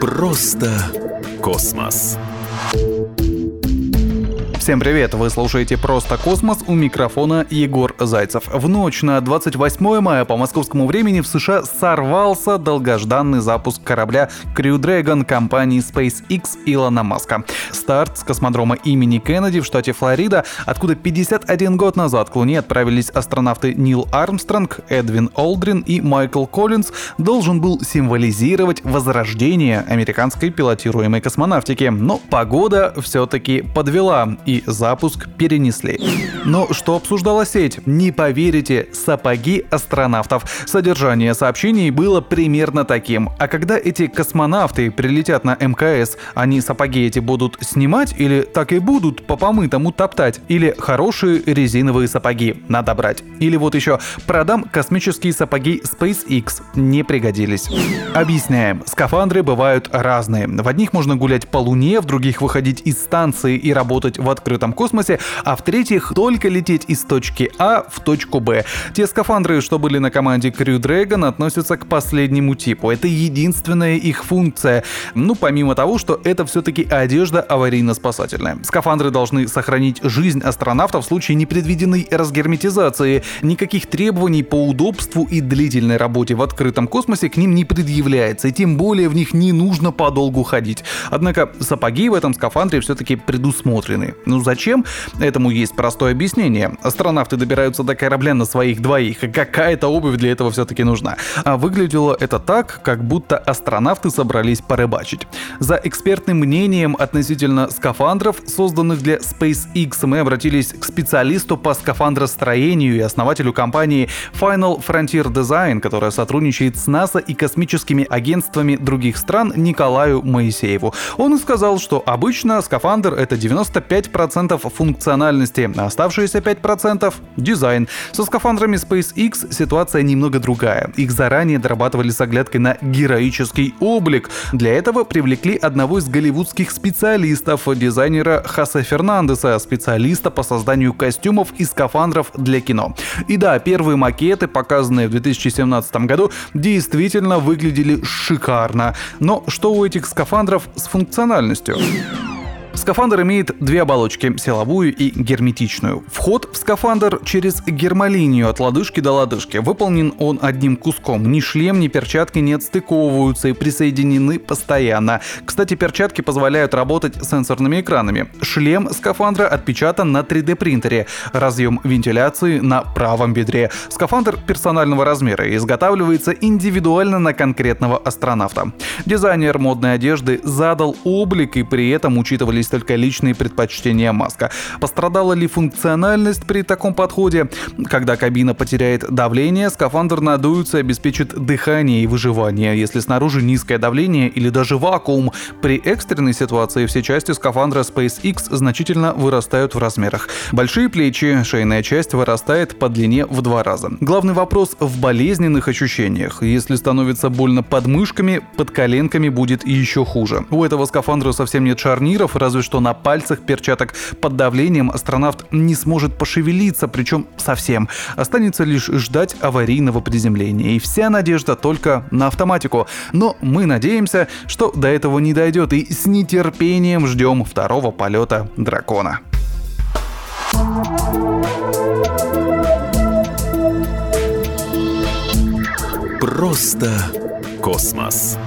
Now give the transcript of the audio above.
Просто космос. Всем привет! Вы слушаете «Просто космос» у микрофона Егор Зайцев. В ночь на 28 мая по московскому времени в США сорвался долгожданный запуск корабля Crew Dragon компании SpaceX Илона Маска. Старт с космодрома имени Кеннеди в штате Флорида, откуда 51 год назад к Луне отправились астронавты Нил Армстронг, Эдвин Олдрин и Майкл Коллинз, должен был символизировать возрождение американской пилотируемой космонавтики. Но погода все-таки подвела, и запуск перенесли. Но что обсуждала сеть? Не поверите, сапоги астронавтов. Содержание сообщений было примерно таким. А когда эти космонавты прилетят на МКС, они сапоги эти будут снимать или так и будут по помытому топтать? Или хорошие резиновые сапоги надо брать? Или вот еще продам космические сапоги SpaceX. Не пригодились. Объясняем. Скафандры бывают разные. В одних можно гулять по Луне, в других выходить из станции и работать в открытом космосе, а в-третьих, только лететь из точки А в точку Б. Те скафандры, что были на команде Crew Dragon, относятся к последнему типу. Это единственная их функция. Ну, помимо того, что это все-таки одежда аварийно-спасательная. Скафандры должны сохранить жизнь астронавта в случае непредвиденной разгерметизации. Никаких требований по удобству и длительной работе в открытом космосе к ним не предъявляется, и тем более в них не нужно подолгу ходить. Однако сапоги в этом скафандре все-таки предусмотрены. Ну зачем? Этому есть простое объяснение. Астронавты добираются до корабля на своих двоих, какая-то обувь для этого все-таки нужна. А выглядело это так, как будто астронавты собрались порыбачить. За экспертным мнением относительно скафандров, созданных для SpaceX, мы обратились к специалисту по скафандростроению и основателю компании Final Frontier Design, которая сотрудничает с НАСА и космическими агентствами других стран Николаю Моисееву. Он сказал, что обычно скафандр это 95 5% функциональности, а оставшиеся 5% — дизайн. Со скафандрами SpaceX ситуация немного другая. Их заранее дорабатывали с оглядкой на героический облик. Для этого привлекли одного из голливудских специалистов, дизайнера Хосе Фернандеса, специалиста по созданию костюмов и скафандров для кино. И да, первые макеты, показанные в 2017 году, действительно выглядели шикарно. Но что у этих скафандров с функциональностью? Скафандр имеет две оболочки – силовую и герметичную. Вход в скафандр через гермолинию от лодыжки до лодыжки. Выполнен он одним куском. Ни шлем, ни перчатки не отстыковываются и присоединены постоянно. Кстати, перчатки позволяют работать сенсорными экранами. Шлем скафандра отпечатан на 3D принтере. Разъем вентиляции на правом бедре. Скафандр персонального размера и изготавливается индивидуально на конкретного астронавта. Дизайнер модной одежды задал облик и при этом учитывались учитывались только личные предпочтения Маска. Пострадала ли функциональность при таком подходе? Когда кабина потеряет давление, скафандр надуется и обеспечит дыхание и выживание. Если снаружи низкое давление или даже вакуум, при экстренной ситуации все части скафандра SpaceX значительно вырастают в размерах. Большие плечи, шейная часть вырастает по длине в два раза. Главный вопрос в болезненных ощущениях. Если становится больно под мышками, под коленками будет еще хуже. У этого скафандра совсем нет шарниров, разве что на пальцах перчаток под давлением астронавт не сможет пошевелиться, причем совсем. Останется лишь ждать аварийного приземления. И вся надежда только на автоматику. Но мы надеемся, что до этого не дойдет и с нетерпением ждем второго полета дракона. Просто космос.